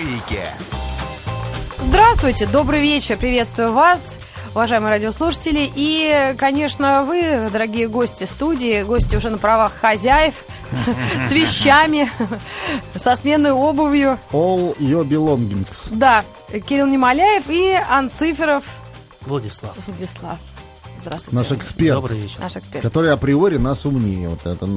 маяке. Здравствуйте, добрый вечер, приветствую вас, уважаемые радиослушатели. И, конечно, вы, дорогие гости студии, гости уже на правах хозяев, с вещами, со сменной обувью. All your belongings. Да, Кирилл Немоляев и Анциферов Владислав. Владислав. Здравствуйте. Наш эксперт, Добрый вечер. Наш эксперт. который априори нас умнее. Вот это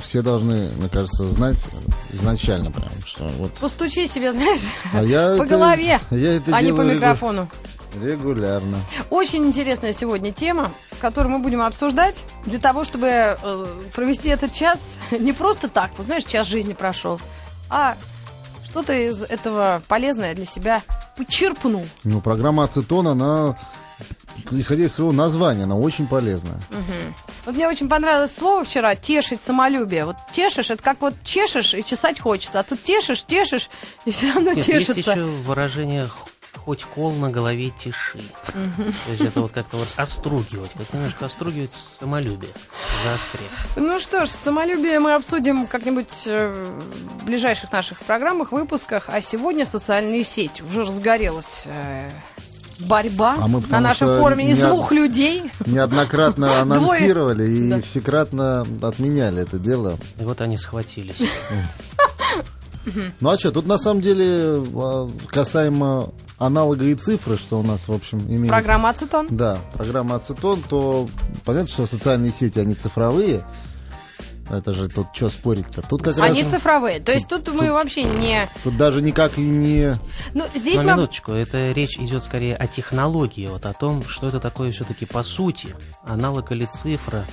все должны, мне кажется, знать изначально прям, что вот. Постучи себе, знаешь, А я по это- голове, я это а не по микрофону. Регулярно. Очень интересная сегодня тема, которую мы будем обсуждать для того, чтобы э, провести этот час не просто так, вот знаешь, час жизни прошел, а что-то из этого полезное для себя почерпнул. Ну, программа «Ацетон», она, исходя из своего названия, она очень полезная. Вот мне очень понравилось слово вчера «тешить самолюбие». Вот тешишь, это как вот чешешь и чесать хочется, а тут тешишь, тешишь и все равно Нет, есть тешится. еще выражение «х- хоть кол на голове тиши. То есть это вот как-то вот остругивать, как немножко остругивать самолюбие, заострять. Ну что ж, самолюбие мы обсудим как-нибудь э, в ближайших наших программах, выпусках. А сегодня социальные сети. Уже разгорелась э, борьба А мы на нашем форуме из двух людей. Неоднократно анонсировали и Да. всекратно отменяли это дело. И вот они схватились. Ну а что, тут на самом деле а, касаемо аналога и цифры, что у нас, в общем, имеет... Программа «Ацетон». Да, программа «Ацетон», то понятно, что социальные сети, они цифровые. Это же тут что спорить-то? Тут как Они раз... цифровые. То есть тут мы вообще не... Тут даже никак и не... Ну, здесь Но минуточку, это речь идет скорее о технологии, вот о том, что это такое все-таки по сути, аналог или цифра,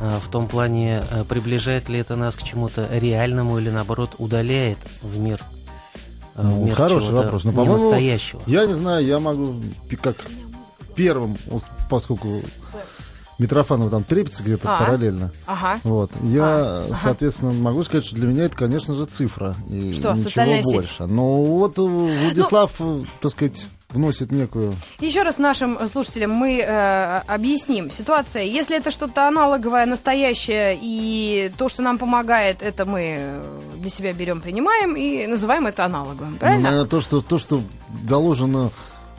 а, в том плане, а, приближает ли это нас к чему-то реальному или наоборот удаляет в мир, а, в Ну, мир хороший вопрос. Но, по-моему. Я не знаю, я могу как первым, поскольку Митрофанов там трепится где-то А. параллельно. Ага. Вот. Я, А, ага. соответственно, могу сказать, что для меня это, конечно же, цифра. И Что, ничего социальная сеть? больше. Но вот э, Владислав, э, так сказать, вносит некую... Еще раз нашим э, слушателям мы э, объясним. Ситуация, если это что-то аналоговое, настоящее, и то, что нам помогает, это мы для себя берем, принимаем и называем это аналоговым. Ну, Правильно? наверное, то, что, то, что заложено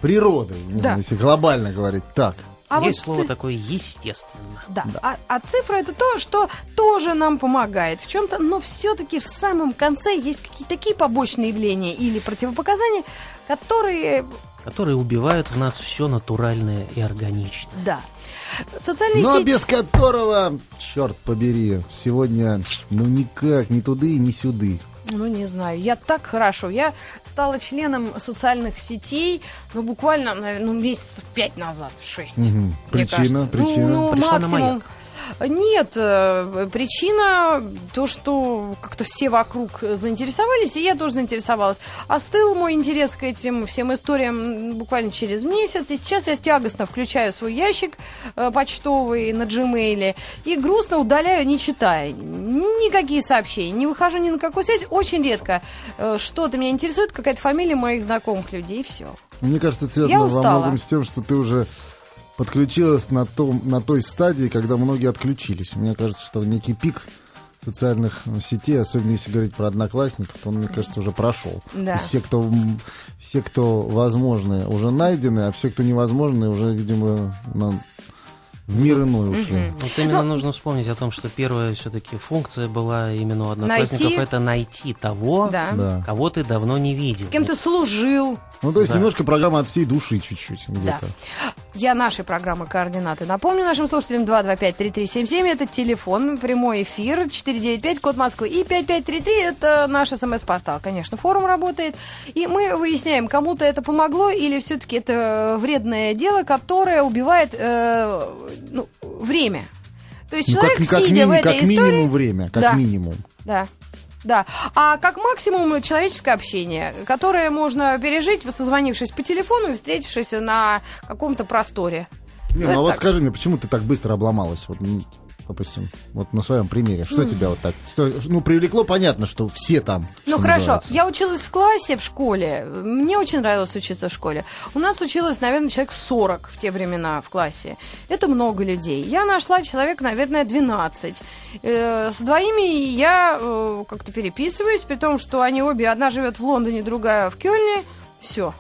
природой, Да. знаю, если глобально говорить так. А Есть вот слово ци- такое естественно. Да. А, а цифра это то, что тоже нам помогает в чем-то, но все-таки в самом конце есть какие-то такие побочные явления или противопоказания, которые, которые убивают в нас все натуральное и органичное. да. Социальные Но сети... без которого, черт побери, сегодня ну никак, ни туды, ни сюды. Ну, не знаю, я так хорошо. Я стала членом социальных сетей, ну, буквально, наверное, ну, месяцев пять назад, шесть. Мне Причина, кажется. причина. Ну, ну, Пришла на максимум. маяк. Нет, э, причина то, что как-то все вокруг заинтересовались, и я тоже заинтересовалась. Остыл мой интерес к этим всем историям буквально через месяц, и сейчас я тягостно включаю свой ящик э, почтовый на Gmail и грустно удаляю, не читая никакие сообщения, не выхожу ни на какую связь, очень редко э, что-то меня интересует, какая-то фамилия моих знакомых людей, и все. Мне кажется, это связано во многом с тем, что ты уже подключилась на, том, на той стадии, когда многие отключились. Мне кажется, что некий пик социальных сетей, особенно если говорить про одноклассников, он, мне кажется, уже прошел. Да. Все, кто, все, кто возможны, уже найдены, а все, кто невозможны, уже, видимо, на- в мир иной ушли. Вот именно Ну- нужно вспомнить о том, что первая все-таки функция была именно у одноклассников Найти. это найти того, Да. Да. кого ты давно не видел. С кем ты служил, Ну, то есть Да. немножко программа от всей души чуть-чуть где-то. Я нашей программы «Координаты». Напомню нашим слушателям 225-3377. Это телефон, прямой эфир, 495, код Москвы. И 5533 – это наш СМС-портал. Конечно, форум работает. И мы выясняем, кому-то это помогло или все-таки это вредное дело, которое убивает э, ну, время. То есть Ну, человек, как, как сидя в мини- этой как истории... минимум время, как Да. минимум. Да. Да. А как максимум человеческое общение, которое можно пережить, созвонившись по телефону и встретившись на каком-то просторе. Не, ну а вот скажи мне, почему ты так быстро обломалась? Вот, допустим, вот на своем примере? Что тебя вот так, что- ну, привлекло, понятно, что все там. Ну хорошо, называется. я училась в классе в школе. Мне очень нравилось учиться в школе. У нас училось, наверное, человек 40 в те времена в классе. Это много людей. Я нашла человек, наверное, 12. Э, с двоими я э, как-то переписываюсь, при том, что они обе, одна живет в Лондоне, другая в Кёльне. Все.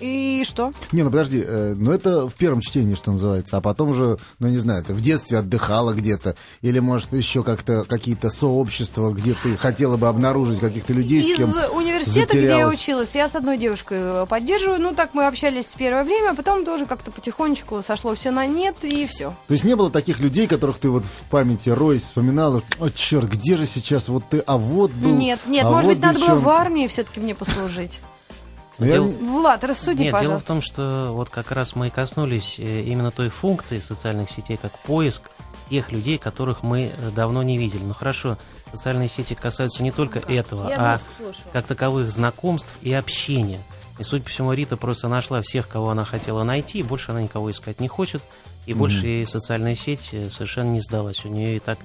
И что? Не, ну подожди, э, ну это в первом чтении, что называется, а потом же, ну не знаю, ты в детстве отдыхала где-то, или может еще как-то какие-то сообщества, где ты хотела бы обнаружить каких-то людей, с Из кем университета, где я затерялась. училась, я с одной девушкой э, поддерживаю. Ну, так мы общались в первое время, а потом тоже как-то потихонечку сошло все на нет, и все. То есть не было таких людей, которых ты вот в памяти Рой вспоминала, о, черт, где же сейчас вот ты, а вот был... Нет, нет, а может вот быть, надо было девчонка». в армии все-таки мне послужить. Ну, я Дел- не- Влад, рассуди, Нет, дело в пожалуйста. том, что вот как раз мы и коснулись э, именно той функции социальных сетей, как поиск тех людей, которых мы э, давно не видели. Ну хорошо, социальные сети касаются не только этого, Я а как таковых знакомств и общения. И, судя по всему, Рита просто нашла всех, кого она хотела найти, и больше она никого искать не хочет, и больше ей социальная сеть э, совершенно не сдалась. У нее и так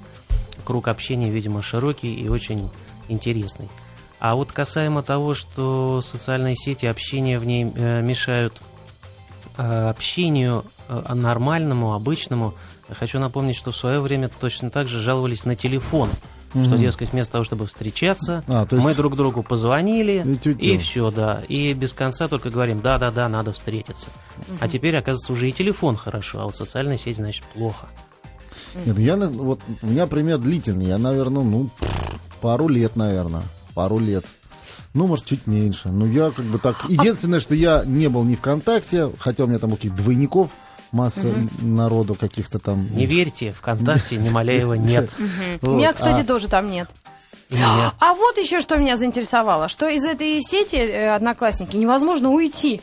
круг общения, видимо, широкий и очень интересный. А вот касаемо того, что социальные сети, общение в ней э, мешают э, общению э, нормальному, обычному, хочу напомнить, что в свое время точно так же жаловались на телефон, что, Мгм. дескать, вместо того, чтобы встречаться, А, то есть- мы друг другу позвонили, И и все, да. И без конца только говорим, да-да-да, надо встретиться. А теперь, оказывается, уже и телефон хорошо, а вот социальная сеть, значит, плохо. Нет, ну я, вот, у меня пример длительный, я, наверное, ну, пару лет, наверное, пару лет. Ну, может, чуть меньше. Но я как бы так... Единственное, что я не был ни ВКонтакте, хотя у меня там каких-то двойников, масса народу каких-то там. Не верьте, ВКонтакте Немоляева нет. У меня, кстати, а- тоже там нет. А вот еще что меня заинтересовало, что из этой сети э, одноклассники невозможно уйти.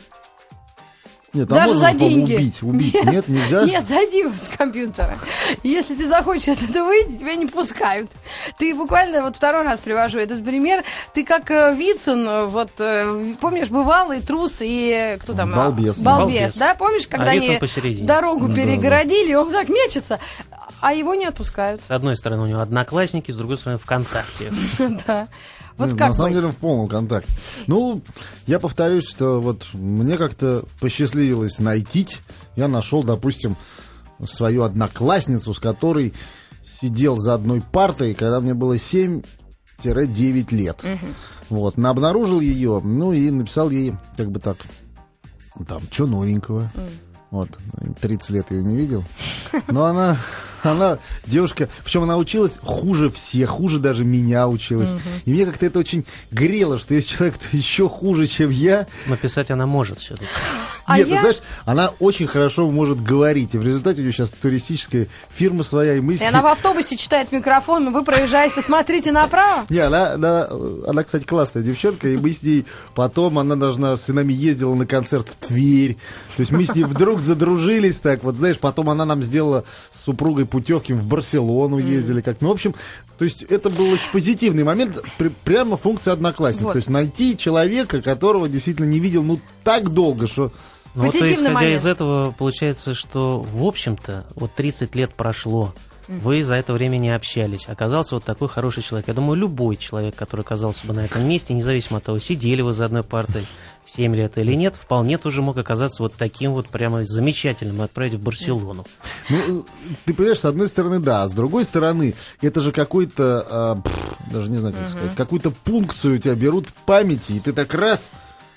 Нет, а Даже можно, за деньги. убить. Убить. Нет, нельзя? Нет, зайди вот с компьютера. Если ты захочешь оттуда выйти, тебя не пускают. Ты буквально, вот второй раз привожу этот пример, ты как э, Вицин, вот, э, помнишь, бывалый трус и кто там? Балбес, да. Балбес, Балбес. да? Помнишь, когда А они посередине. дорогу Да, перегородили, он так мечется, а его не отпускают. С одной стороны у него одноклассники, с другой стороны ВКонтакте. Да. Вот как На самом деле в полном контакте. Ну, я повторюсь, что вот мне как-то посчастливилось найти. Я нашел, допустим, свою одноклассницу, с которой сидел за одной партой, когда мне было 7-9 лет. Вот, на- обнаружил ее, ну и написал ей, как бы так, там, что новенького. Вот, 30 лет ее не видел. Но она, она девушка, причем она училась хуже всех, хуже даже меня училась. И мне как-то это очень грело, что есть человек, кто еще хуже, чем я. Но писать она может все-таки. А Нет, я- ты знаешь, она очень хорошо может говорить. И в результате у нее сейчас туристическая фирма своя, и мы И она в автобусе читает микрофон, вы проезжаете, посмотрите направо. Не, она, она, она, кстати, классная девчонка, и мы с ней потом, она должна с нами ездила на концерт в Тверь. То есть мы с ней вдруг задружились так, вот знаешь, потом она нам сделала с супругой путевки в Барселону ездили как. Ну, в общем, то есть это был очень позитивный момент, при- прямо функция одноклассник. Вот. То есть найти человека, которого действительно не видел, ну, так долго, что... Ну, вот, то, Позитивный исходя момент. из этого, получается, что, в общем-то, вот 30 лет прошло, вы за это время не общались. Оказался вот такой хороший человек. Я думаю, любой человек, который оказался бы на этом месте, независимо от того, сидели вы за одной партой 7 лет или нет, вполне тоже мог оказаться вот таким вот прямо замечательным и отправить в Барселону. Ну, ты понимаешь, с одной стороны, да, а с другой стороны, это же какой-то, а, пф, даже не знаю, как сказать, какую-то пункцию у тебя берут в памяти, и ты так раз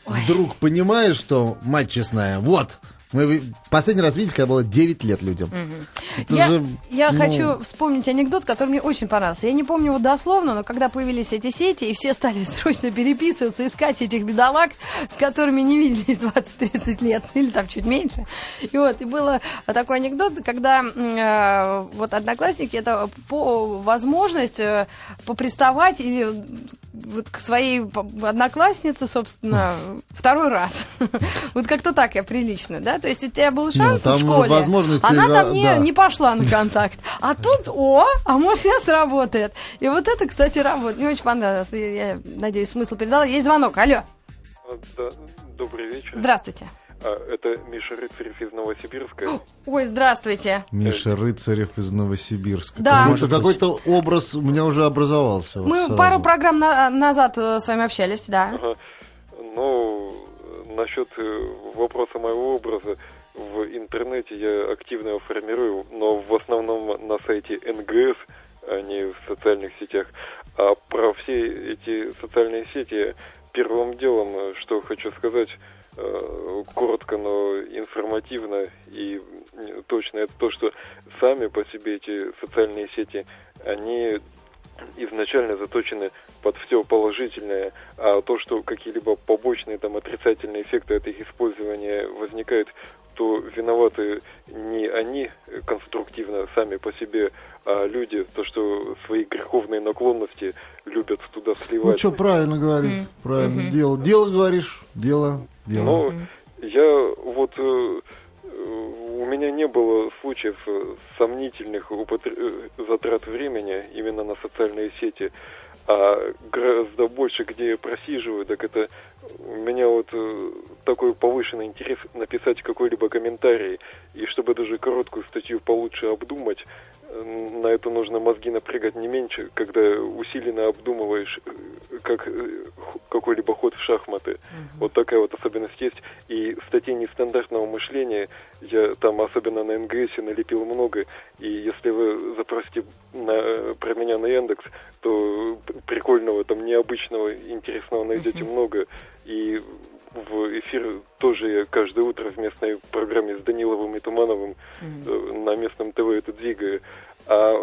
вдруг понимаешь, что, мать честная, вот, мы последний раз виделись, когда было 9 лет людям. Это Я, же, я ну, хочу вспомнить анекдот, который мне очень понравился. Я не помню его дословно, но когда появились эти сети, и все стали срочно переписываться, искать этих бедолаг, с которыми не виделись 20-30 лет, или там чуть меньше. И вот, и было такой анекдот, когда э, вот одноклассники, это по возможность э, поприставать или вот к своей однокласснице, собственно, второй раз. Вот как-то так я прилично, да? То есть у тебя был шанс там в школе, возможности, она там не, да. не пошла на контакт. А тут, о, а может сейчас работает. И вот это, кстати, работает. Мне очень понравилось. И Я надеюсь, смысл передала. Есть звонок. Алло, А, Да, добрый вечер. здравствуйте. А, это Миша Рыцарев из Новосибирска. Ой, здравствуйте. Миша Рыцарев из Новосибирска. Да. Какой-то, какой-то образ у меня уже образовался. вот Мы сразу. пару программ на- назад э, с вами общались, да. Ага. Насчет э, вопроса моего образа, в интернете я активно его формирую, но в основном на сайте НГС, а не в социальных сетях. А про все эти социальные сети первым делом, э, что хочу сказать, э, коротко, но информативно и точно, это то, что сами по себе эти социальные сети, они изначально заточены под все положительное, а то, что какие-либо побочные там отрицательные эффекты от их использования возникают, то виноваты не они конструктивно сами по себе, а люди, то, что свои греховные наклонности любят туда Ну сливать. что, правильно говорит, правильно. Дело, дело говоришь, дело, дело. Но я вот э, у меня не было случаев сомнительных употр- э, затрат времени именно на социальные сети, а гораздо больше, где я просиживаю, так это у меня вот э, такой повышенный интерес написать какой-либо комментарий, и чтобы даже короткую статью получше обдумать, на это нужно мозги напрягать не меньше, когда усиленно обдумываешь э, как э, какой-либо ход в шахматы. Вот такая вот особенность есть. И статей нестандартного мышления я там, особенно на НГС, налепил много. И если вы запросите на, про меня на Яндекс, то прикольного, там необычного, интересного найдете много. И в эфир тоже я каждое утро в местной программе с Даниловым и Тумановым э, на местном ТВ это двигаю. А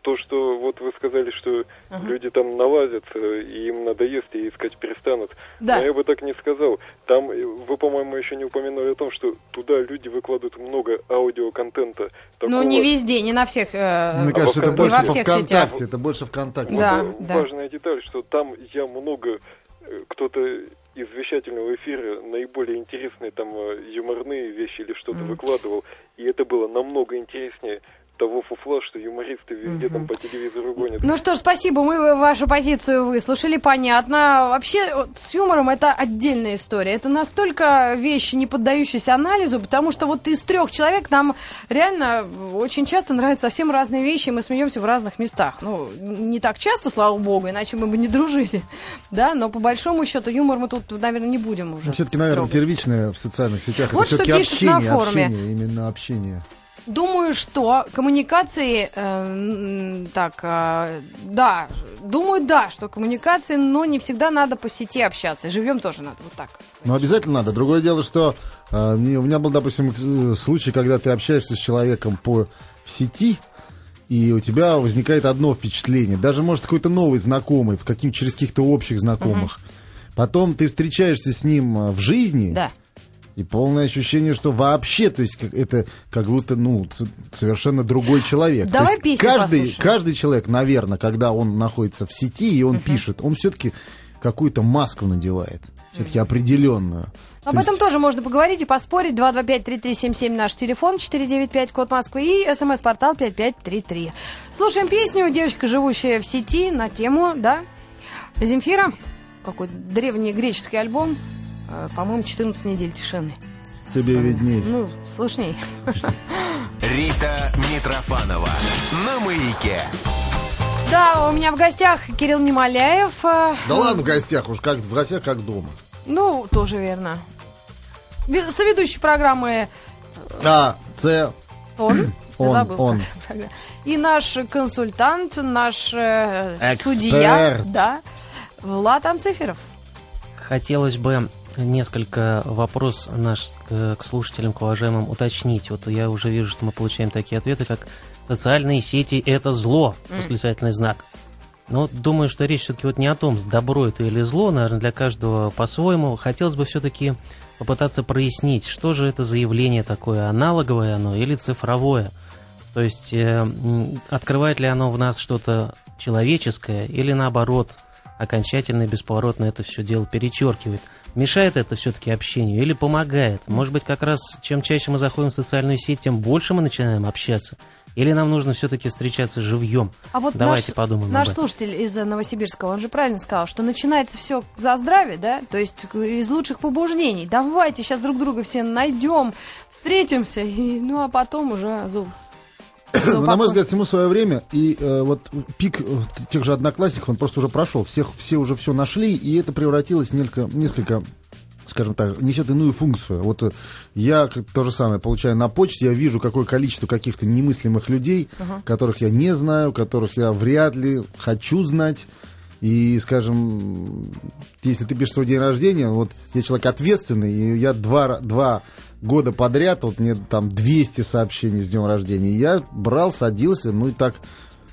то, что вот вы сказали, что люди там налазятся, и им надоест, и искать перестанут. Да. Но я бы так не сказал. Там, э, вы, по-моему, еще не упомянули о том, что туда люди выкладывают много аудиоконтента. Ну, такого- не везде, не на всех. э, Мне кажется, это больше во всех ВКонтакте, сетях. это больше ВКонтакте. Да, Вот, да. Важная деталь, что там я много, э, кто-то из вещательного эфира наиболее интересные там э, юморные вещи или что-то выкладывал, и это было намного интереснее того фуфла, что юмористы везде там по телевизору гонят. Ну что ж, спасибо, мы вашу позицию выслушали, понятно. Вообще, вот с юмором это отдельная история. Это настолько вещи, не поддающиеся анализу, потому что вот из трех человек нам реально очень часто нравятся совсем разные вещи, и мы смеемся в разных местах. Ну, не так часто, слава богу, иначе мы бы не дружили. Да, но по большому счету юмор мы тут, наверное, не будем уже. Все-таки, наверное, первичное в социальных сетях. Вот это что все-таки общение, форуме. общение, именно общение. Думаю, что коммуникации, э, так, э, да, думаю, да, что коммуникации, но не всегда надо по сети общаться. Живем тоже надо вот так. Ну, обязательно надо. Другое дело, что э, у меня был, допустим, э, случай, когда ты общаешься с человеком по в сети, и у тебя возникает одно впечатление. Даже, может, какой-то новый знакомый, каким, через каких-то общих знакомых. Потом ты встречаешься с ним э, в жизни, Да. И полное ощущение, что вообще, то есть это как будто, ну, совершенно другой человек. То Давай есть песню каждый, послушаем. каждый человек, наверное, когда он находится в сети и он пишет, он все-таки какую-то маску надевает, все-таки определенную. Об То этом есть- тоже можно поговорить и поспорить. 225-3377 наш телефон, 495 код Москвы и смс-портал 5533. Слушаем песню «Девочка, живущая в сети» на тему, да, Земфира. Какой древний греческий альбом. Э, По-моему, 14 недель тишины. Тебе видней. Ну, слышней. Рита Митрофанова на маяке. Да, у меня в гостях Кирилл Немоляев. э, Да ладно, в гостях, уж как в гостях, как дома. Ну, тоже верно. Соведущий программы А, С, он. Он, забыла, он. И наш консультант, наш э, Эксперт. судья, да, Влад Анциферов. Хотелось бы несколько вопрос наш э, к слушателям, к уважаемым уточнить. Вот я уже вижу, что мы получаем такие ответы, как «социальные сети – это зло», восклицательный знак. Но вот думаю, что речь все-таки вот не о том, добро это или зло, наверное, для каждого по-своему. Хотелось бы все-таки попытаться прояснить, что же это за явление такое, аналоговое оно или цифровое. То есть э, открывает ли оно в нас что-то человеческое или наоборот окончательно и бесповоротно это все дело перечеркивает. Мешает это все-таки общению или помогает? Может быть, как раз чем чаще мы заходим в социальную сеть, тем больше мы начинаем общаться. Или нам нужно все-таки встречаться живьем? А вот Давайте наш, подумаем наш слушатель из э, Новосибирска, он же правильно сказал, что начинается все за здравие, да? То есть к- из лучших побуждений. Давайте сейчас друг друга все найдем, встретимся, и, ну а потом уже зуб. Ну, на мой взгляд, всему свое время. И э, вот пик э, тех же одноклассников, он просто уже прошел. Всех, все уже все нашли, и это превратилось в несколько, несколько скажем так, несет иную функцию. Вот э, я то же самое получаю на почте, я вижу, какое количество каких-то немыслимых людей, которых я не знаю, которых я вряд ли хочу знать. И, скажем, если ты пишешь свой день рождения, вот я человек ответственный, и я два, два года подряд, вот мне там 200 сообщений с днем рождения, я брал, садился, ну и так,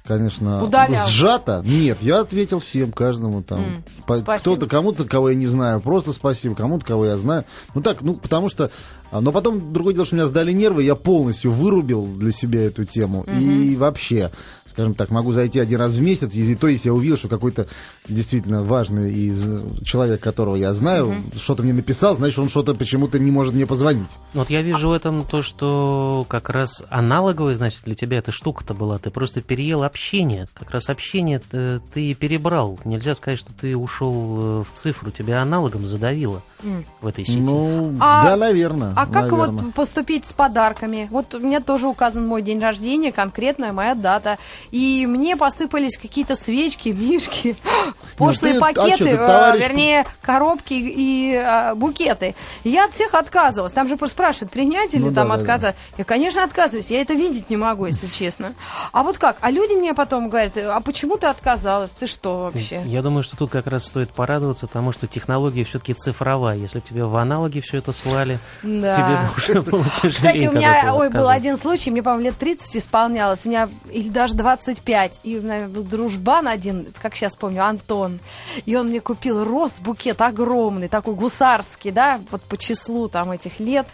конечно, Удалял. сжато. Нет, я ответил всем, каждому там. Спасибо. Кто-то, кому-то, кого я не знаю, просто спасибо, кому-то, кого я знаю. Ну так, ну потому что... а, Но потом другое дело, что меня сдали нервы, я полностью вырубил для себя эту тему. И вообще, скажем так, могу зайти один раз в месяц, и то, если я увидел, что какой-то действительно важный из э, человек, которого я знаю, что-то мне написал, значит, он что-то почему-то не может мне позвонить. Вот я вижу в этом то, что как раз аналоговая, значит, для тебя эта штука-то была. Ты просто переел общение. Как раз общение э, ты перебрал. Нельзя сказать, что ты ушел э, в цифру. Тебя аналогом задавило М. в этой сети. Ну, А- да, наверное. А как наверно. вот поступить с подарками? Вот у меня тоже указан мой день рождения, конкретная моя дата. И мне посыпались какие-то свечки, мишки, пошлые ты- а пакеты, чё, ты э, товарищ- вернее, коробки и э, букеты. И Я от всех отказывалась. Там же просто спрашивают, принять или Ну да, там да, да. отказать. Я, конечно, отказываюсь. Я это видеть не могу, если честно. А вот как? А люди мне потом говорят, а почему ты отказалась? Ты что вообще? Я думаю, что тут как раз стоит порадоваться тому, что технология все-таки цифровая. Если бы тебе в аналоге все это слали, Да. тебе уже было тяжелее. Кстати, у меня, ой, был один случай, мне, по-моему, лет 30 исполнялось, у меня, или даже 25, и, наверное, был дружбан один, как сейчас помню, Антон, и он мне купил роз, букет огромный, такой гусарский, да, вот по числу там этих лет,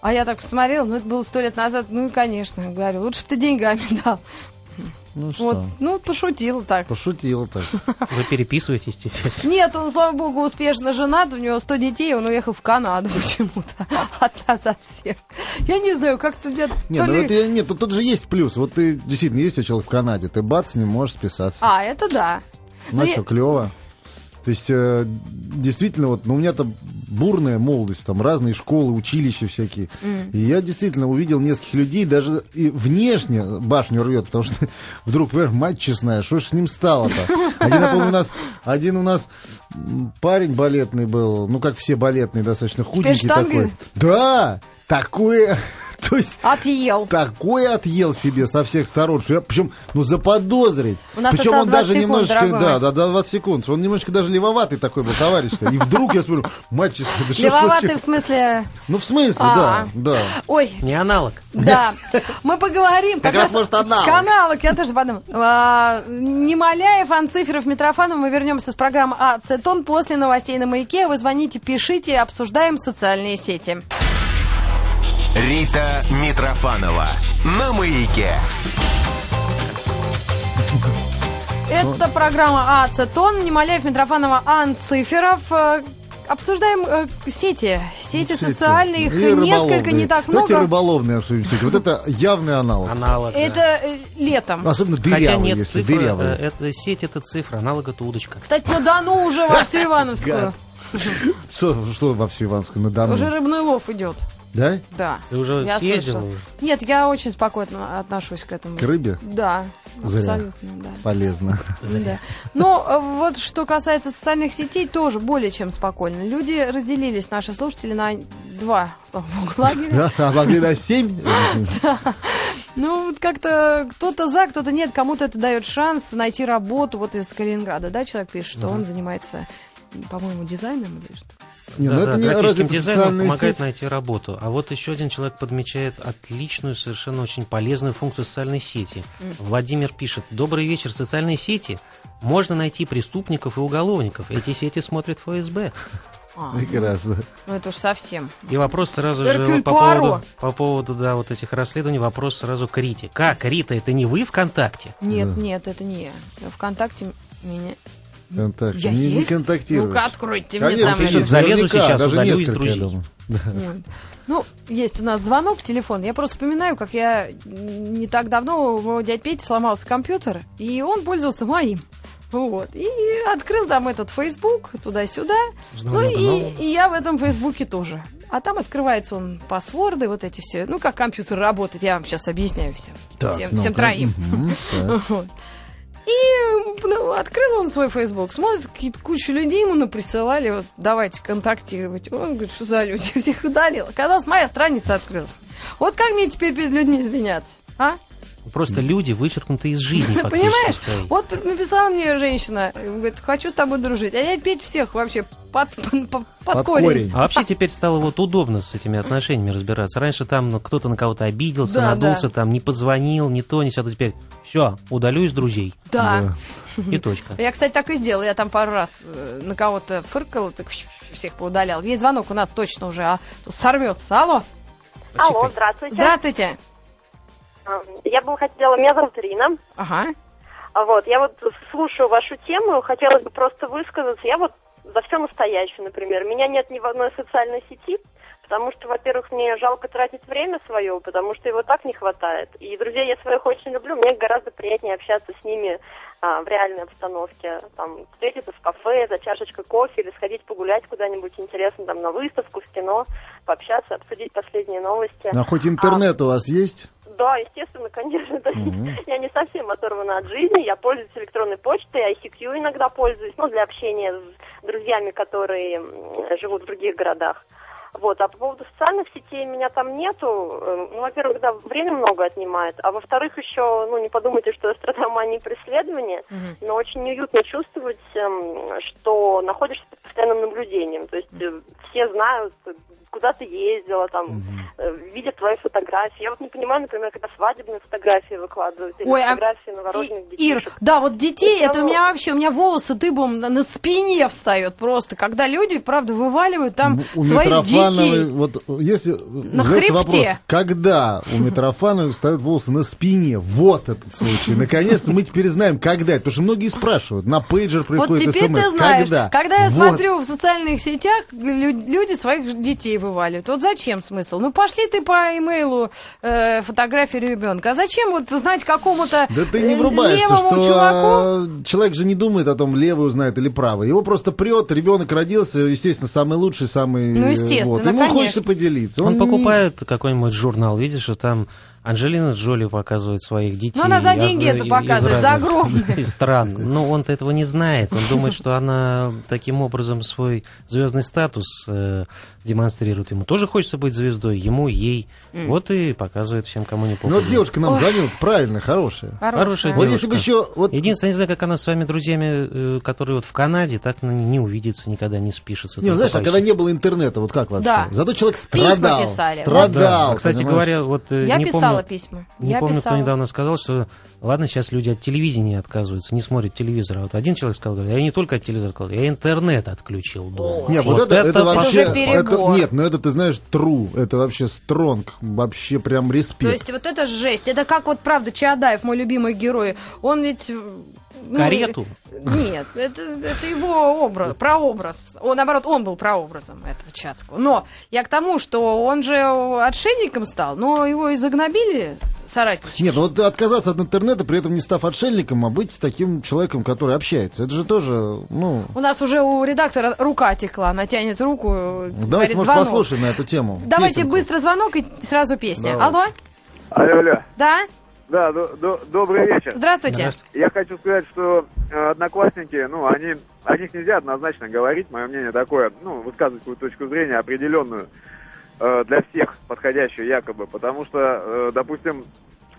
а я так посмотрела, ну, это было сто лет назад, ну, и, конечно, говорю, лучше бы ты деньгами дал. Ну что, Вот, ну, пошутила так. пошутил так. Вы переписываетесь теперь? Нет, он, слава богу, успешно женат, у него 100 детей, он уехал в Канаду почему-то от всех. Я не знаю, как-то мне Нет, то ну ли- это, нет, тут, тут же есть плюс. Вот ты действительно есть у тебя человек в Канаде, ты бац, с ним можешь списаться. А, это да. ну ну, я- что, клево. То есть, э, действительно, вот, ну, у меня там бурная молодость, там разные школы, училища всякие. И я действительно увидел нескольких людей, даже и внешне башню рвет, потому что вдруг, понимаешь, мать честная, что ж с ним стало-то? Один, я помню, у нас, один у нас парень балетный был, ну, как все балетные, достаточно худенький такой. Да, такое, то есть... Отъел. такой отъел себе со всех сторон, что я причем, ну, заподозрить. У нас причем он даже 20 секунд, немножечко, дорогой да, да, да, 20 секунд, что он немножечко даже левоватый такой был товарищ-то. И вдруг я смотрю, мать честная, да Левоватый в смысле... Ну, в смысле, А. да, да. Ой, Не аналог. да. Мы поговорим. Как раз, может, аналог. Аналог, я тоже подумала. А, Немоляев, Анциферов, Митрофанов. Мы вернемся с программы «Ацетон» после новостей на «Маяке». Вы звоните, пишите, обсуждаем социальные сети. Рита Митрофанова на маяке. Это программа «Ацетон». Немоляев, Митрофанова, Анциферов. Э, Обсуждаем э, сети. Сети Сети. социальные, их несколько, не так Давайте много. рыболовные обсудим сети. Вот это явный аналог. Аналог. да. Это э, летом. Особенно Хотя дырявый, нет, если цифра, дырявый. э, это сеть, это цифра, аналог это удочка. Кстати, на Дону уже во всю Ивановскую. Что, что во всю Ивановскую на Дону? Уже рыбный лов идет. Да? Да. Ты уже Я съездил? слышала. Нет, я очень спокойно отношусь к этому. К рыбе? Да, Зря. абсолютно, да. Полезно. Да. Но э, вот что касается социальных сетей, тоже более чем спокойно. Люди разделились, наши слушатели, на два, слава богу, лагеря. Да? А могли на 7? Ну, вот как-то кто-то за, кто-то нет, кому-то это дает шанс найти работу. Вот из Калининграда, да, человек пишет, что он занимается, по-моему, дизайном или что. Не, ну Да, это да, не графическим дизайном помогает сеть? найти работу. А вот еще один человек подмечает отличную, совершенно очень полезную функцию социальной сети. Владимир пишет. Добрый вечер. Социальные сети можно найти преступников и уголовников. Эти сети смотрит ФСБ. А, Прекрасно. ну это уж совсем. И вопрос сразу Эркюль же по Пуаро. поводу, по поводу да, вот этих расследований, вопрос сразу к Рите. Как, Рита, это не вы ВКонтакте? Нет, Да. нет, это не я. ВКонтакте меня Контакт. Я не, не есть? контактируешь. Ну-ка, откройте мне там. Есть, залезу сейчас, даже удалю из друзей. думаю. Да. Ну, есть у нас звонок, телефон. Я просто вспоминаю, как я не так давно у моего дяди Пети сломался компьютер, и он пользовался моим. Вот. И открыл там этот Facebook туда-сюда. Ну и, и я в этом Фейсбуке тоже. А там открывается он паспорды, вот эти все. Ну, как компьютер работает, я вам сейчас объясняю всем. Так, всем, ну-ка. всем троим. Мгм, так. Вот. И ну, открыл он свой Facebook, смотрит, какие-то кучу людей ему наприсылали, вот давайте контактировать. Он говорит, что за люди, всех удалил. Оказалось, моя страница открылась. Вот как мне теперь перед людьми извиняться, а? Просто люди вычеркнуты из жизни Понимаешь? Вот написала мне женщина, говорит, хочу с тобой дружить. А я петь всех вообще под, под, под Под корень. корень. А вообще теперь стало вот удобно с этими отношениями разбираться. Раньше там ну, кто-то на кого-то обиделся, Да, надулся, да. там не позвонил, не то, не сё, а теперь все, удалю из друзей. Да. И точка. Я, кстати, так и сделала. Я там пару раз э, на кого-то фыркала, так всех поудалял. Есть звонок у нас точно уже, а то сорвется. Алло, Алло, здравствуйте. здравствуйте. А, Я бы хотела, меня зовут Ирина. Ага. А Вот, я вот слушаю вашу тему, хотелось бы просто высказаться. Я вот за все настоящее, например. Меня нет ни в одной социальной сети, потому что, во-первых, мне жалко тратить время свое, потому что его так не хватает. И друзей я своих очень люблю, мне гораздо приятнее общаться с ними а, в реальной обстановке. Там, встретиться в кафе за чашечкой кофе или сходить погулять куда-нибудь интересно, там, на выставку, в кино, пообщаться, обсудить последние новости. А хоть интернет у вас есть? Да, естественно, конечно. То есть Я не совсем оторвана от жизни. Я пользуюсь электронной почтой, ICQ иногда пользуюсь, ну, для общения с друзьями, которые живут в других городах. Вот, а по поводу социальных сетей меня там нету. Э, Ну, во-первых, да, время много отнимает, а во-вторых, еще, ну, не подумайте, что я страдаю манией преследования, но очень неуютно чувствовать, эм, что находишься под постоянным наблюдением. То есть э, все знают, куда ты ездила, там, э, видят твои фотографии. Я вот не понимаю, например, когда свадебные фотографии выкладывают, или Ой, а фотографии новорожденных И- Ир, да, вот детей, Это это у меня вообще, у меня волосы дыбом на, на спине встает просто, когда люди, правда, вываливают там Ну, своих Митрофановой, вот если На хребте. вопрос, когда у Митрофановой встают волосы на спине, вот этот случай. Наконец-то мы теперь знаем, когда. Потому что многие спрашивают, на пейджер Вот приходит теперь смс. ты знаешь, Когда? когда я Вот. смотрю в социальных сетях, лю- люди своих детей вываливают. Вот зачем смысл? Ну пошли ты по имейлу э, фотографии ребенка. А зачем вот знать какому-то Да ты не э, врубаешься, левому что чуваку? человек же не думает о том, левый узнает или правый. Его просто прет, ребенок родился, естественно, самый лучший, самый... Ну, э, естественно, вот. Ему конечно. хочется поделиться. Он, не- покупает какой-нибудь журнал, видишь, что там Анджелина Джоли показывает своих детей. Ну, она за из- деньги это показывает, за огромные. Из стран. Но он-то этого не знает. Он думает, что она таким образом свой звездный статус э, демонстрирует. Ему тоже хочется быть звездой, ему, ей. Вот и показывает всем, кому не Ну, попадет. вот девушка нам звонила, правильно, хорошая. Хорошая Вот девушка. если бы еще... Вот, Единственное, не знаю, как она с своими друзьями, э, которые вот в Канаде, так не увидится, никогда не спишется. не, ну, знаешь, а когда не было интернета, вот как вообще? Да. Зато человек Письма страдал. писали. Страдал. Да. Кстати понимаешь? говоря, вот э, Я не писала помню, письма. не Я помню, писала. кто недавно сказал, что ладно, сейчас люди от телевидения отказываются, не смотрят телевизор. А вот один человек сказал, говорит, я не только от телевизора отказался, я интернет отключил дома. Нет, вот, это, это, вообще... уже перебор. нет, ну это, ты знаешь, true. Это вообще стронг. Вообще прям То респект. есть вот это жесть. Это как вот, правда, Чаадаев, мой любимый герой. Он ведь... ну, Карету? Нет, это, это его образ, прообраз. Он, наоборот, он был прообразом этого Чацкого. Но я к тому, что он же отшельником стал, но его и загнобили соратнички. Нет, ну вот отказаться от интернета, при этом не став отшельником, а быть таким человеком, который общается. Это же тоже, ну... У нас уже у редактора рука текла, она тянет руку, говорит, Давайте, может, звонок. послушаем на эту тему. Давайте Песенку. быстро звонок и сразу песня. Давайте. Алло? Алло, алло. Да? Да, до- до- добрый вечер. Здравствуйте. Здравствуйте. Я хочу сказать, что э, одноклассники, ну, они, о них нельзя однозначно говорить, мое мнение такое, ну, высказывать свою точку зрения определенную, э, для всех подходящую якобы, потому что, э, допустим,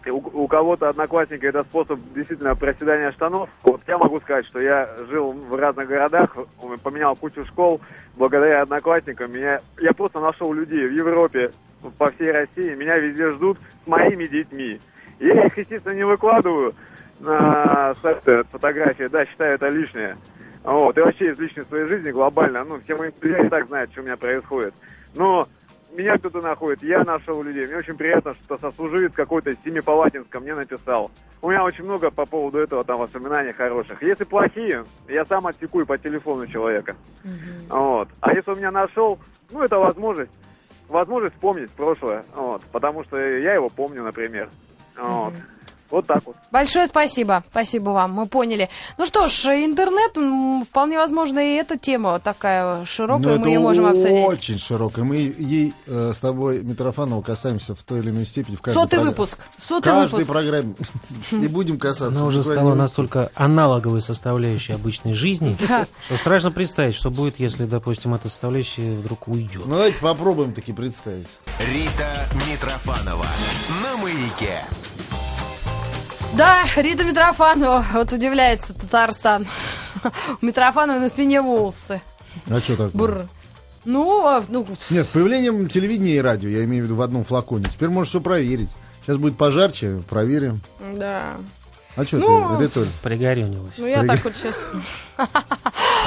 у, у кого-то одноклассника это способ действительно проседания штанов. Вот я могу сказать, что я жил в разных городах, поменял кучу школ, благодаря одноклассникам меня, я просто нашел людей в Европе, по всей России, меня везде ждут с моими детьми. Я их, естественно, не выкладываю на сайты фотографии, да, считаю это лишнее. Вот, и вообще из личной своей жизни глобально, ну, все мои друзья и так знают, что у меня происходит. Но меня кто-то находит, я нашел людей. Мне очень приятно, что сослуживец какой-то из Семипалатинска мне написал. У меня очень много по поводу этого там воспоминаний хороших. Если плохие, я сам отсеку и по телефону человека. Вот. А если у меня нашел, ну, это возможность. Возможность вспомнить прошлое. Вот. Потому что я его помню, например. Вот. Вот так вот. Большое спасибо. Спасибо вам, мы поняли. Ну что ж, интернет, вполне возможно, и эта тема такая широкая, Ну, мы ее можем обсудить. очень широкая. Мы ей э, с тобой, Митрофанова, касаемся в той или иной степени. В каждой Сотый программе. выпуск. Сотый каждой выпуск. программе. И будем касаться. Она уже стала настолько аналоговой составляющей обычной жизни, что страшно представить, что будет, если, допустим, эта составляющая вдруг уйдет. Ну, давайте попробуем таки представить. Рита Митрофанова на маяке. Да, Рита Митрофанова, вот удивляется Татарстан. У Митрофановой на спине волосы. А что такое? Бррр. Ну, а, ну, Нет, с появлением телевидения и радио, я имею в виду в одном флаконе, теперь можешь все проверить. Сейчас будет пожарче, проверим. да. А что Ну, ты, Ритоль? Пригорюнилась. Ну, я так вот сейчас...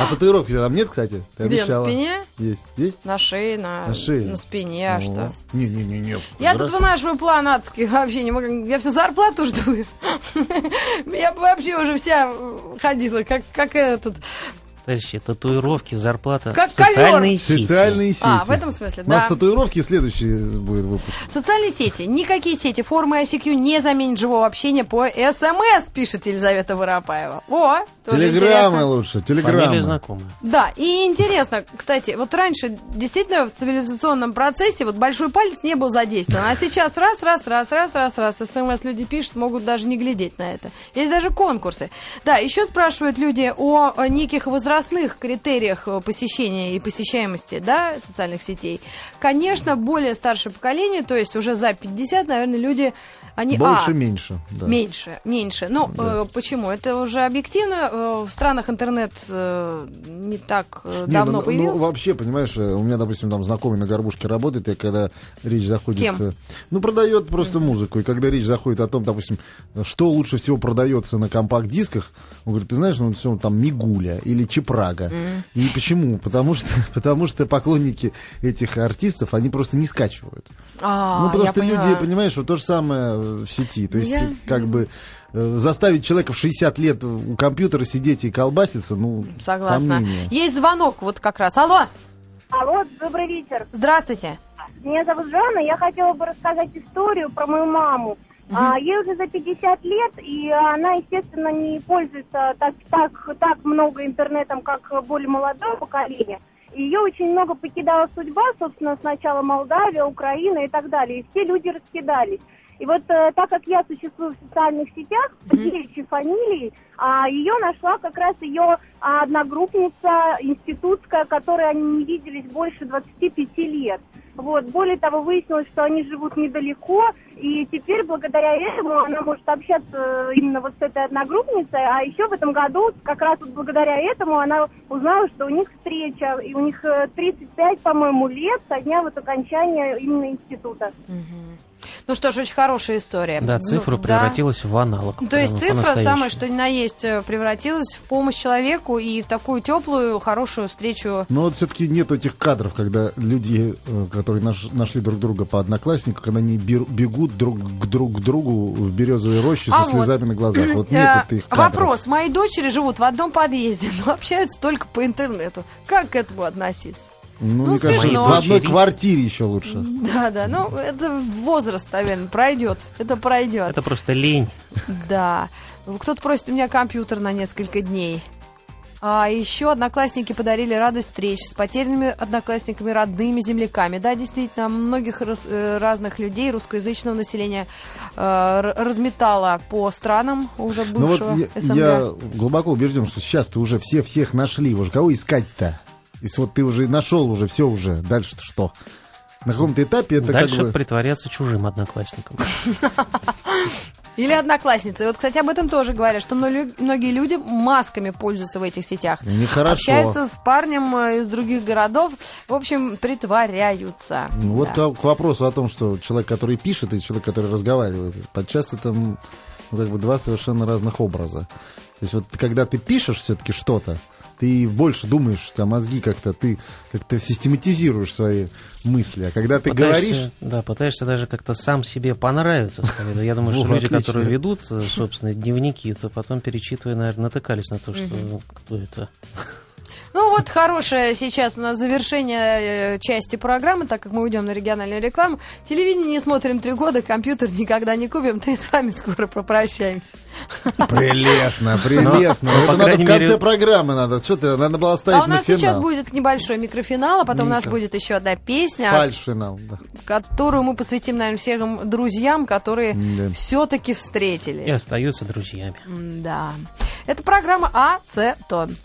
А татуировки там нет, кстати? Ты Где, на обещала. спине? Есть. Есть? На шее, на, На шее? на спине, а что? Не-не-не-не. Я тут вынашиваю план адский, вообще не могу. Я всю зарплату жду. Я вообще уже вся ходила, как, как этот. Товарищи, татуировки, зарплата, Как социальные сети. Социальные сети. А, в этом смысле, У нас да. татуировки следующий будет выпуск. Социальные сети. Никакие сети формы ICQ не заменят живого общения по СМС, пишет Елизавета Воропаева. О, тоже Телеграммы интересно. лучше, Фамилия телеграммы. знакомая. Да, и интересно, кстати, вот раньше действительно в цивилизационном процессе вот большой палец не был задействован, а сейчас раз, раз, раз, раз, раз, раз, СМС люди пишут, могут даже не глядеть на это. Есть даже конкурсы. Да, еще спрашивают люди о о неких возрастных критериях э, посещения и посещаемости, да, социальных сетей. Конечно, более старшее поколение, то есть уже за 50, наверное, люди, они... Больше, а, меньше. да. Меньше, меньше. Ну, э, почему? Это уже объективно. э, в странах интернет э, не так э, Не, давно ну, ну, появился. вообще, понимаешь, э, у меня, допустим, там знакомый на горбушке работает, и когда речь заходит... Кем? э, Ну, продает просто музыку, и когда речь заходит о том, допустим, что лучше всего продается на компакт-дисках, он говорит, ты знаешь, ну, все, там, Мигуля или Чепрага. И почему? Потому что, потому что поклонники этих артистов, они просто не скачивают. А, ну, потому что поняла. люди, понимаешь, вот то же самое в сети. То есть, Я- как бы э, заставить человека в 60 лет у компьютера сидеть и колбаситься, ну, Согласна. сомнения. Есть звонок вот как раз. Алло, Алло, добрый вечер. здравствуйте. Меня зовут Жанна. Я хотела бы рассказать историю про мою маму. А, ей уже за 50 лет, и она, естественно, не пользуется так, так, так много интернетом, как более молодое поколение. Ее очень много покидала судьба, собственно, сначала Молдавия, Украина и так далее. И все люди раскидались. И вот э, так как я существую в социальных сетях, под девичьей фамилией, а, ее нашла как раз ее а, одногруппница институтская, которой они не виделись больше 25 лет. Вот. Более того, выяснилось, что они живут недалеко, и теперь благодаря этому она может общаться э, именно вот с этой одногруппницей, а еще в этом году, как раз вот благодаря этому, она узнала, что у них встреча, и у них э, 35, по-моему, лет со дня вот окончания именно института. Ну что ж, очень хорошая история. Да, Ну, цифра да. превратилась в аналог. То есть цифра самая, что ни на есть, э, превратилась в помощь человеку и в такую теплую, хорошую встречу. Но вот все-таки нет этих кадров, когда люди, э, которые наш- нашли друг друга по однокласснику, когда они бер- бегут друг к друг к другу в березовой роще А со вот. слезами на глазах. Вот Э, нет этих кадров. Вопрос. Мои дочери живут в одном подъезде, но общаются только по интернету. Как к этому относиться? Ну, Ну, мне кажется, смешно. в одной квартире еще лучше. Да, да, ну это возраст, наверное, пройдет. Это пройдет. Это просто лень. Да. Кто-то просит у меня компьютер на несколько дней. А еще одноклассники подарили радость встреч с потерянными одноклассниками, родными, земляками. Да, действительно, многих раз- э, разных людей русскоязычного населения э, разметало по странам уже Ну вот бывшего я, СНГ. я глубоко убежден, что сейчас-то уже все всех нашли. Уже кого искать-то? Если вот ты уже нашел, уже все уже. Дальше-то что? На каком-то этапе это Дальше как бы... притворяться чужим одноклассником. Или одноклассницы. Вот, кстати, об этом тоже говорят, что мно- многие люди масками пользуются в этих сетях. Нехорошо. Общаются с парнем э, из других городов. В общем, притворяются. Ну, Вот Да. к, вопросу о том, что человек, который пишет, и человек, который разговаривает, подчас это ну, как бы два совершенно разных образа. То есть вот когда ты пишешь все-таки что-то, ты больше думаешь, тебя мозги как-то, ты как-то систематизируешь свои мысли. А когда ты Пытаешься- говоришь, Да, пытаешься даже как-то сам себе понравиться. скорее. Я думаю, что Вот, люди, отлично. которые ведут собственные дневники, то потом перечитывая, наверное, натыкались на то, что ну, кто это. Ну вот хорошее сейчас у нас завершение э, части программы, так как мы уйдем на региональную рекламу. Телевидение не смотрим три года, компьютер никогда не купим, да и с вами скоро попрощаемся. прелестно, прелестно. ну, по Это надо в конце мере- программы надо. Что ты, надо было оставить А у на нас сейчас финал. будет небольшой микрофинал, а потом у нас будет еще одна песня, Фальш-финал, да. которую мы посвятим, наверное, всем друзьям, которые Да. все-таки И встретились. остаются друзьями. Да. Это программа «Ацетон».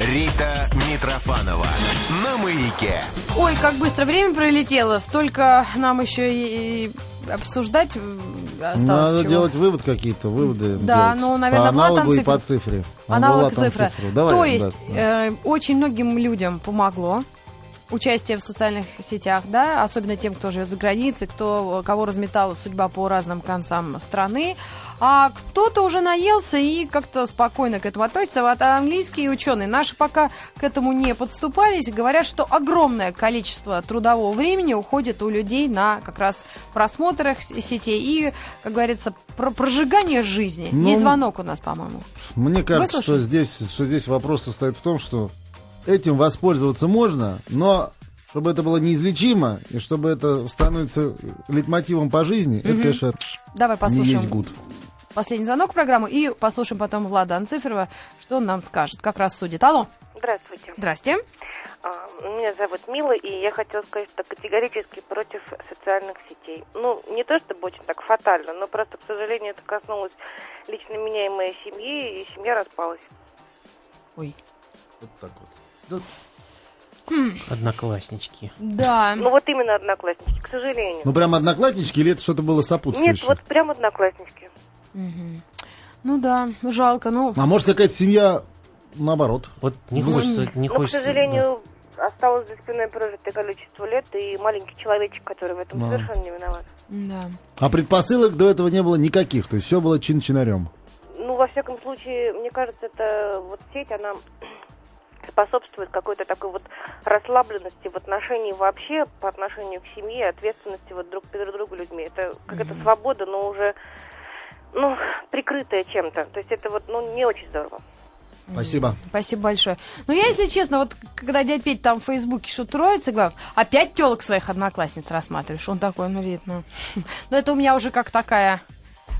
Рита Митрофанова на маяке. Ой, как быстро время пролетело. Столько нам еще и, и обсуждать осталось. Надо чего. делать вывод какие-то, выводы Да, делать. ну, наверное, по аналогу и по цифре. Аналог цифра. Анцифров. Давай, То да, есть да. э, очень многим людям помогло участие в социальных сетях, да, особенно тем, кто живет за границей, кто, кого разметала судьба по разным концам страны, а кто-то уже наелся и как-то спокойно к этому относится. Вот английские ученые наши пока к этому не подступались, говорят, что огромное количество трудового времени уходит у людей на как раз просмотрах сетей и, как говорится, про прожигание жизни. Ну, Есть звонок у нас, по-моему. Мне кажется, что здесь, что здесь вопрос состоит в том, что этим воспользоваться можно, но чтобы это было неизлечимо, и чтобы это становится лейтмотивом по жизни, это, конечно, Давай не послушаем есть гуд. последний звонок в программу и послушаем потом Влада Анциферова, что он нам скажет, как раз судит. Алло, Здравствуйте. здрасте. А, Меня зовут Мила, и я хотела сказать, что категорически против социальных сетей. Ну, не то чтобы очень так фатально, но просто, к сожалению, это коснулось лично меня и моей семьи, и семья распалась. Ой. Вот так вот. Да, Однокласснички. Да. Ну, вот именно одноклассники, к сожалению. Ну, прям однокласснички или это что-то было Нет, сопутствующее? вот прям одноклассники. Мгм. Ну да, жалко. Ну, А может, какая-то семья наоборот? Вот не Ну, хочется, не Но, к хочется. сожалению, осталось за спиной прожитое количество лет, и маленький человечек, который в этом Да. совершенно не виноват. да. А предпосылок до этого не было никаких, то есть все было чин-чинарем. Ну, во всяком случае, мне кажется, это вот сеть, она способствует какой-то такой вот расслабленности в отношении вообще, по отношению к семье, ответственности вот друг перед другом людьми. Это какая-то свобода, но уже, ну, прикрытая чем-то. То есть это вот, ну, не очень здорово. Спасибо. Спасибо большое. Ну, я, если честно, вот когда дядь Петь там в Фейсбуке что-то роется, говорю, опять телок своих одноклассниц рассматриваешь. Он такой, ну, видно. Но это у меня уже как такая...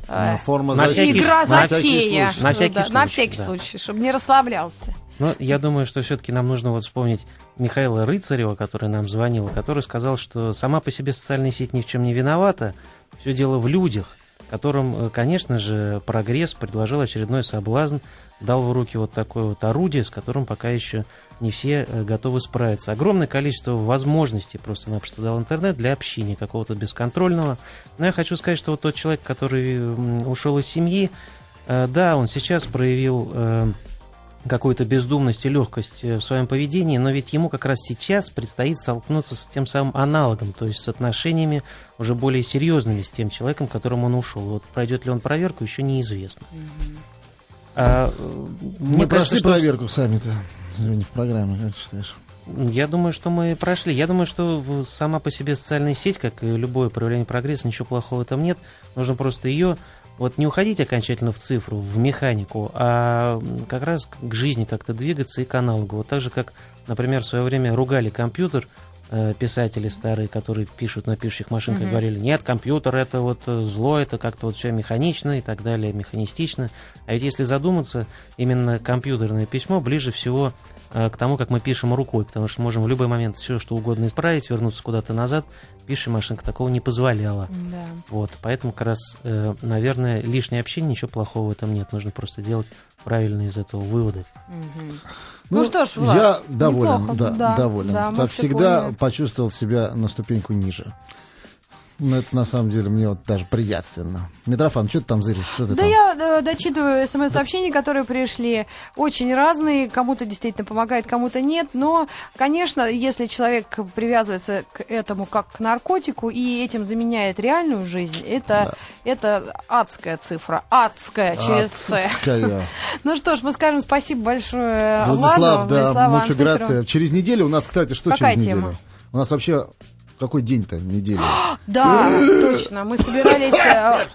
э, Ну, Форма на всякий- Игра на затея. случай. На Ну всякий да, На случай, всякий да. случай, чтобы не расслаблялся. Но я думаю, что все-таки нам нужно вот вспомнить Михаила Рыцарева, который нам звонил, который сказал, что сама по себе социальная сеть ни в чем не виновата, все дело в людях, которым, э, конечно же, прогресс предложил очередной соблазн, дал в руки вот такое вот орудие, с которым пока еще не все э, готовы справиться. Огромное количество возможностей просто-напросто дал интернет для общения какого-то бесконтрольного. Но я хочу сказать, что вот тот человек, который ушел из семьи, э, да, он сейчас проявил какую-то бездумность и легкость э, в своем поведении, но ведь ему как раз сейчас предстоит столкнуться с тем самым аналогом, то есть с отношениями уже более серьезными с тем человеком, к которому он ушел. Вот пройдет ли он проверку, еще неизвестно. А, э, Мы кажется, прошли что проверку сами-то. Извини, в программе, как считаешь? я думаю, что мы прошли. Я думаю, что сама по себе социальная сеть, как и любое проявление прогресса, ничего плохого в этом нет. Нужно просто ее вот не уходить окончательно в цифру, в механику, а как раз к жизни как-то двигаться и к аналогу. Вот так же, как, например, в свое время ругали компьютер, э, писатели старые, которые пишут на пишущих машинках, Мгм. говорили, нет, компьютер это вот э, зло, это как-то вот все механично и так далее, механистично. А ведь если задуматься, именно компьютерное письмо ближе всего к тому, как мы пишем рукой, потому что можем в любой момент все что угодно исправить, вернуться куда-то назад. Пишущая машинка такого не позволяла. Да. Вот, поэтому как раз, э, наверное, лишнее общение, ничего плохого в этом нет. Нужно просто делать правильные из этого выводы. Мгм. Ну что ж, Влад, я доволен, неплохо, да, да, доволен. да, как всегда, поняли. почувствовал себя на ступеньку ниже. Ну, это на самом деле мне вот даже приятственно. Митрофан, что ты там зыришь? Что ты Да там? я э, дочитываю смс-сообщения, которые пришли. Очень разные. Кому-то действительно помогает, кому-то нет. Но, конечно, если человек привязывается к этому как к наркотику и этим заменяет реальную жизнь, это, это адская цифра. Адская через «С». Адская. Ну что ж, мы скажем спасибо большое Владислав, Владу, да, Владиславу грация. Через неделю у нас, кстати, что Какая через тема? неделю? У нас вообще какой день-то недели? Да, точно. Мы собирались, э,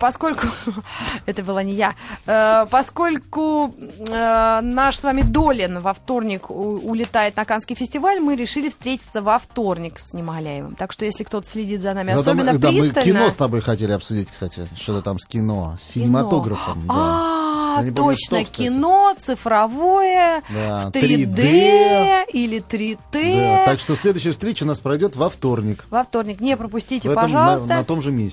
поскольку... Это была не я. Э, Поскольку э, наш с вами Долин во вторник у- улетает на Канский фестиваль, мы решили встретиться во вторник с Немоляевым. Так что, если кто-то следит за нами мы- особенно да, мы пристально... кино с тобой хотели обсудить, кстати. Что-то там с кино, с кинематографом. да. А, точно, что, кино цифровое, Да, в 3D, 3D. или 3T. Да, так что следующая встреча у нас пройдет во вторник. Во вторник не пропустите, В этом, на- пожалуйста. на том же месте.